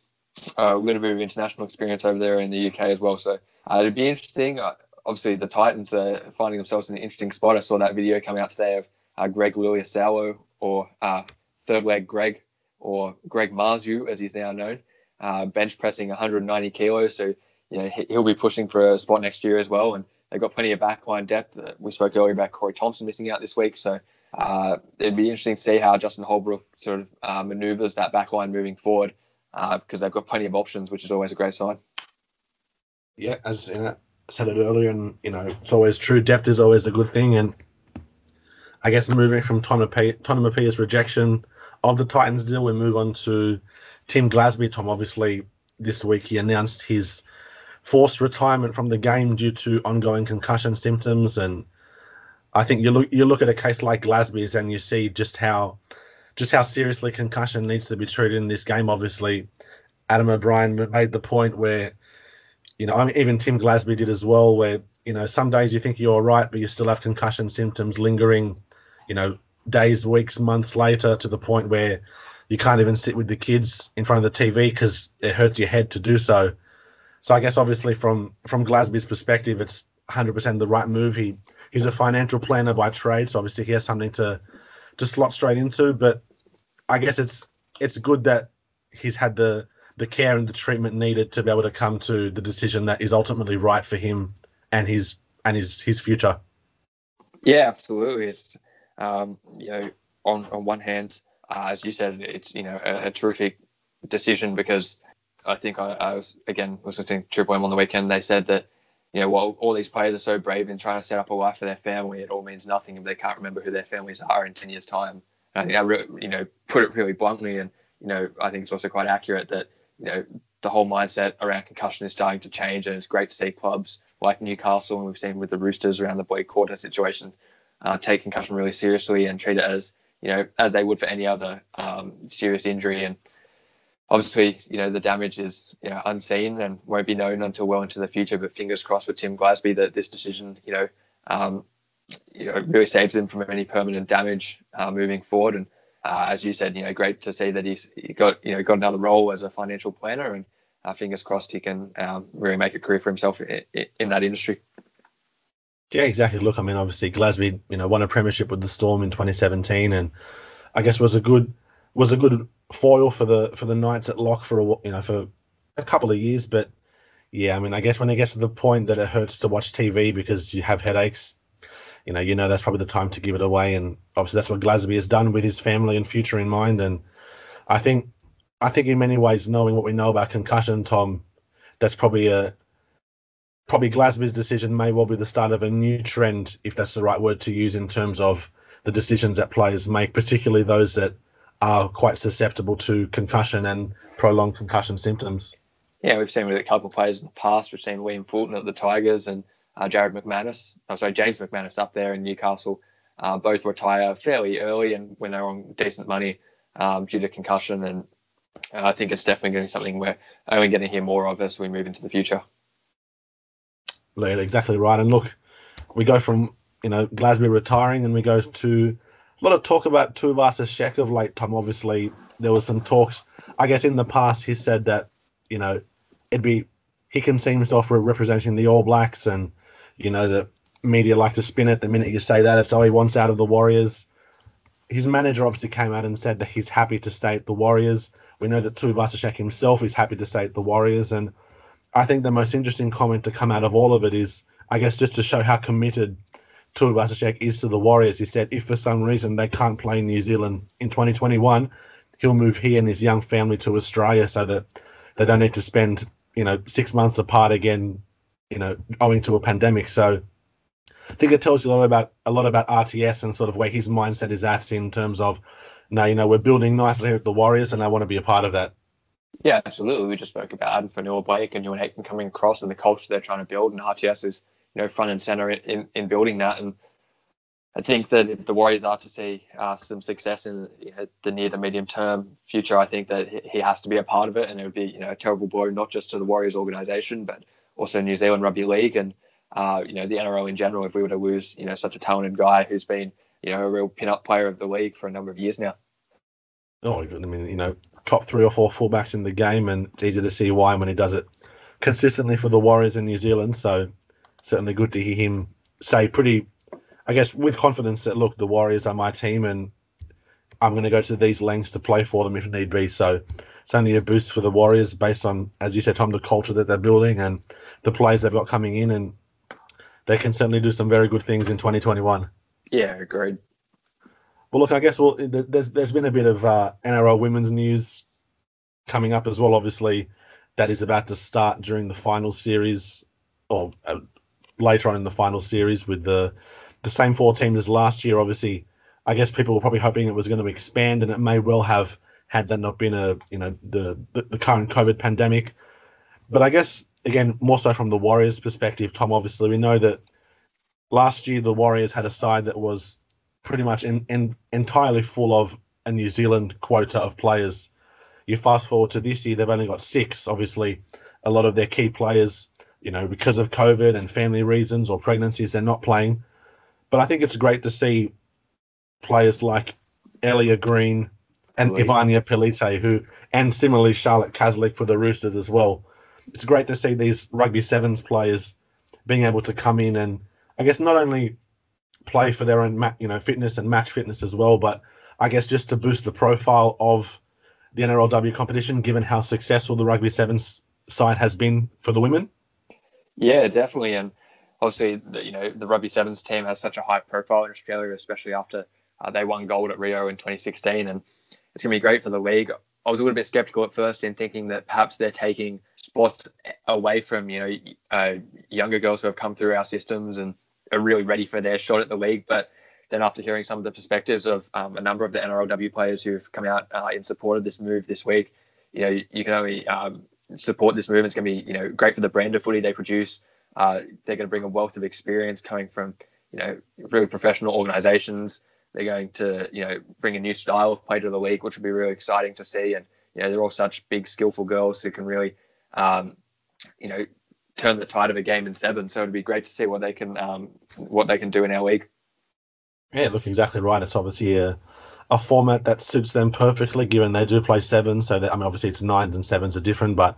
a little bit of international experience over there in the UK as well. So uh, it'd be interesting. Uh, obviously, the Titans are finding themselves in an interesting spot. I saw that video come out today of uh, Greg Leleisiuao or uh, third leg Greg or Greg Marzhew, as he's now known, uh, bench pressing 190 kilos. So you know he'll be pushing for a spot next year as well. And they've got plenty of backline depth. We spoke earlier about Corey Thompson missing out this week, so uh, it'd be interesting to see how Justin Holbrook sort of uh, manoeuvres that backline moving forward Uh, because they've got plenty of options, which is always a great sign. Yeah, as you know, I said it earlier, and you know it's always true. Depth is always a good thing, and I guess moving from Tom Tonumaipea's rejection of the Titans deal, we move on to Tim Glasby. Tom, obviously, this week he announced his forced retirement from the game due to ongoing concussion symptoms, and I think you look you look at a case like Glasby's and you see just how just how seriously concussion needs to be treated in this game. Obviously, Adam O'Brien made the point where, you know, I mean, even Tim Glasby did as well, where you know some days you think you're all right, but you still have concussion symptoms lingering, you know, days, weeks, months later to the point where you can't even sit with the kids in front of the TV because it hurts your head to do so. So I guess obviously from from Glasby's perspective, it's 100% the right move. He he's a financial planner by trade, so obviously he has something to to slot straight into. But I guess it's it's good that he's had the the care and the treatment needed to be able to come to the decision that is ultimately right for him and his and his his future. Yeah, absolutely. It's um, you know on on one hand, uh, as you said, it's you know a, a terrific decision because I think I, I, was again was listening to Triple M on the weekend. They said that you know while all these players are so brave in trying to set up a life for their family, it all means nothing if they can't remember who their families are in ten years' time. And I think that re- you know put it really bluntly, and you know I think it's also quite accurate that you know the whole mindset around concussion is starting to change, and it's great to see clubs like Newcastle and we've seen with the Roosters around the Blake Corder situation uh, take concussion really seriously and treat it as you know as they would for any other um, serious injury and obviously, you know, the damage is you know, unseen and won't be known until well into the future. But fingers crossed for Tim Glasby that this decision, you know, um, you know, really saves him from any permanent damage uh, moving forward. And uh, as you said, you know, great to see that he's he got you know got another role as a financial planner, and uh, fingers crossed he can um, really make a career for himself in, in, that industry. Yeah, exactly. Look, I mean, obviously Glasby, you know, won a premiership with the Storm in 2017, and I guess was a good was a good foil for the for the Knights at lock for a you know for a couple of years. But yeah, I mean, I guess when it gets to the point that it hurts to watch TV because you have headaches, you know, you know that's probably the time to give it away. And obviously that's what Glasby has done with his family and future in mind. And I think, I think in many ways, knowing what we know about concussion, Tom, that's probably a probably Glasby's decision may well be the start of a new trend, if that's the right word to use in terms of the decisions that players make, particularly those that are quite susceptible to concussion and prolonged concussion symptoms. Yeah, we've seen with a couple of players in the past. We've seen William Fulton at the Tigers and uh, Jarryd McManus. I'm sorry, James McManus up there in Newcastle. Uh, both retire fairly early and when they're on decent money um, due to concussion. And I think it's definitely going to be something we're only going to hear more of as we move into the future. Exactly right. And look, we go from you know Glasby retiring, and we go to lot of talk about Tuivasa-Sheck of late time. Obviously, there was some talks. I guess in the past, he said that you know it'd be he can see himself representing the All Blacks, and you know the media like to spin it the minute you say that. It's all he wants out of the Warriors. His manager obviously came out and said that he's happy to stay at the Warriors. We know that Tuivasa-Sheck himself is happy to stay at the Warriors, and I think the most interesting comment to come out of all of it is, I guess, just to show how committed Tuivasa-Sheck is to the Warriors. He said if for some reason they can't play New Zealand in 2021, he'll move he and his young family to Australia so that they don't need to spend you know six months apart again, you know, owing to a pandemic. So I think it tells you a lot about a lot about RTS and sort of where his mindset is at in terms of now you know we're building nicely here at the Warriors and I want to be a part of that. Yeah, absolutely. We just spoke about Addin Fonua-Blake and Euan Aitken coming across and the culture they're trying to build, and RTS is you know front and center in, in building that. And I think that if the Warriors are to see uh, some success in you know, the near to medium term future, I think that he has to be a part of it, and it would be you know a terrible blow not just to the Warriors organization, but also New Zealand Rugby League and uh, you know the NRL in general. If we were to lose you know such a talented guy who's been you know a real pin-up player of the league for a number of years now. Oh, I mean, you know, top three or four fullbacks in the game, and it's easy to see why when he does it consistently for the Warriors in New Zealand. So certainly good to hear him say pretty, I guess, with confidence that look, the Warriors are my team, and I'm going to go to these lengths to play for them if need be. So it's only a boost for the Warriors based on, as you said, Tom, the culture that they're building and the players they've got coming in, and they can certainly do some very good things in 2021. Yeah, agreed. Well, look, I guess well, there's there's been a bit of uh, NRL women's news coming up as well. Obviously, that is about to start during the final series, or uh, later on in the final series with the the same four teams as last year. Obviously, I guess people were probably hoping it was going to expand, and it may well have had that not been a you know the the, the current COVID pandemic. But I guess again, more so from the Warriors' perspective, Tom. Obviously, we know that last year the Warriors had a side that was pretty much in, in, entirely full of a New Zealand quota of players. You fast forward to this year, they've only got six. Obviously, a lot of their key players, you know, because of COVID and family reasons or pregnancies, they're not playing. But I think it's great to see players like Ellia Green and. Evania Pelite, who, and similarly Charlotte Caslick for the Roosters as well. It's great to see these rugby sevens players being able to come in and, I guess, not only play for their own, you know, fitness and match fitness as well. But I guess just to boost the profile of the NRLW competition, given how successful the rugby sevens side has been for the women. Yeah, definitely, and obviously, the, you know, the rugby sevens team has such a high profile in Australia, especially after uh, they won gold at Rio in 2016, and it's going to be great for the league. I was a little bit skeptical at first in thinking that perhaps they're taking spots away from you know uh, younger girls who have come through our systems and are really ready for their shot at the league. But then after hearing some of the perspectives of um, a number of the NRLW players who've come out uh, in support of this move this week, you know, you can only um, support this movement. It's going to be, you know, great for the brand of footy they produce. Uh, they're going to bring a wealth of experience coming from, you know, really professional organisations. They're going to, you know, bring a new style of play to the league, which will be really exciting to see. And you know, they're all such big, skillful girls who can really, um, you know, turn the tide of a game in seven. So it'd be great to see what they can um, what they can do in our league. Yeah, look exactly right. It's obviously a, a format that suits them perfectly, given they do play seven. So that I mean, obviously it's nines and sevens are different, but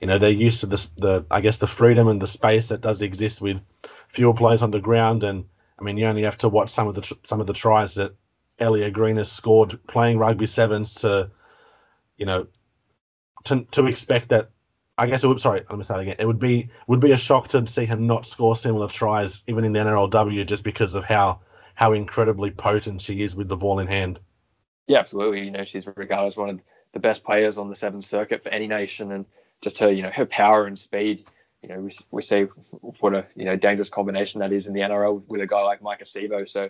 you know they're used to the the I guess the freedom and the space that does exist with fewer players on the ground. And I mean, you only have to watch some of the some of the tries that Ellia Green has scored playing rugby sevens to, you know, to to expect that I guess it would. Sorry, let me say that again. It would be would be a shock to see him not score similar tries, even in the NRLW, just because of how how incredibly potent she is with the ball in hand. Yeah, absolutely. You know, she's regarded as one of the best players on the Seventh Circuit for any nation, and just her, you know, her power and speed. You know, we, we see what a you know dangerous combination that is in the NRL with a guy like Maika Sivo. So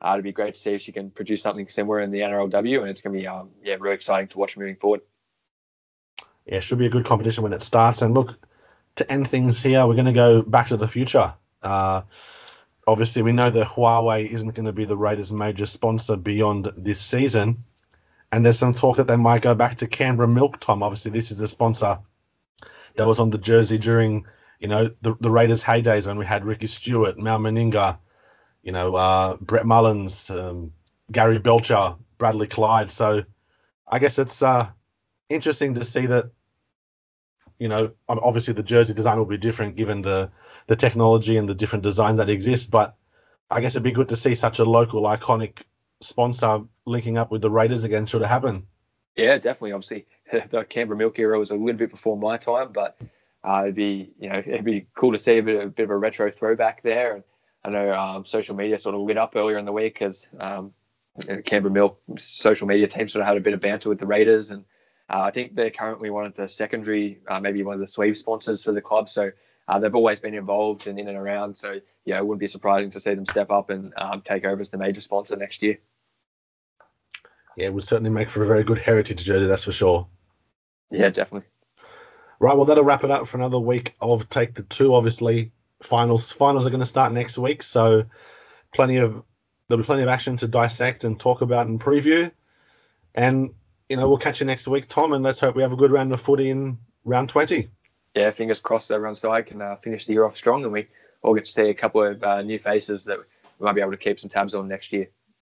uh, it'd be great to see if she can produce something similar in the NRLW, and it's going to be um, yeah really exciting to watch moving forward yeah, should be a good competition when it starts. And look, to end things here, we're going to go back to the future. Uh, obviously, we know that Huawei isn't going to be the Raiders' major sponsor beyond this season. And there's some talk that they might go back to Canberra Milk Tom. Obviously, this is a sponsor that was on the jersey during, you know, the, the Raiders' heydays when we had Ricky Stuart, Mal Meninga, you know, uh, Brett Mullins, um, Gary Belcher, Bradley Clyde. So I guess it's uh, interesting to see that. You know, obviously the jersey design will be different given the the technology and the different designs that exist. But I guess it'd be good to see such a local iconic sponsor linking up with the Raiders again should it happen. Yeah, definitely. Obviously, the Canberra Milk era was a little bit before my time, but uh, it'd be you know it'd be cool to see a bit, a bit of a retro throwback there. And I know um, social media sort of lit up earlier in the week because um, Canberra Milk social media team sort of had a bit of banter with the Raiders and uh, I think they're currently one of the secondary, uh, maybe one of the sleeve sponsors for the club. So uh, they've always been involved and in and around. So yeah, it wouldn't be surprising to see them step up and um, take over as the major sponsor next year. Yeah, it would certainly make for a very good heritage jersey, that's for sure. Yeah, definitely. Right, well, that'll wrap it up for another week of Take the Two. Obviously, finals finals are going to start next week, so plenty of there'll be plenty of action to dissect and talk about and preview. And you know, we'll catch you next week, Tom, and let's hope we have a good round of footy in round 20. Yeah, fingers crossed everyone's side can uh, finish the year off strong and we all get to see a couple of uh, new faces that we might be able to keep some tabs on next year.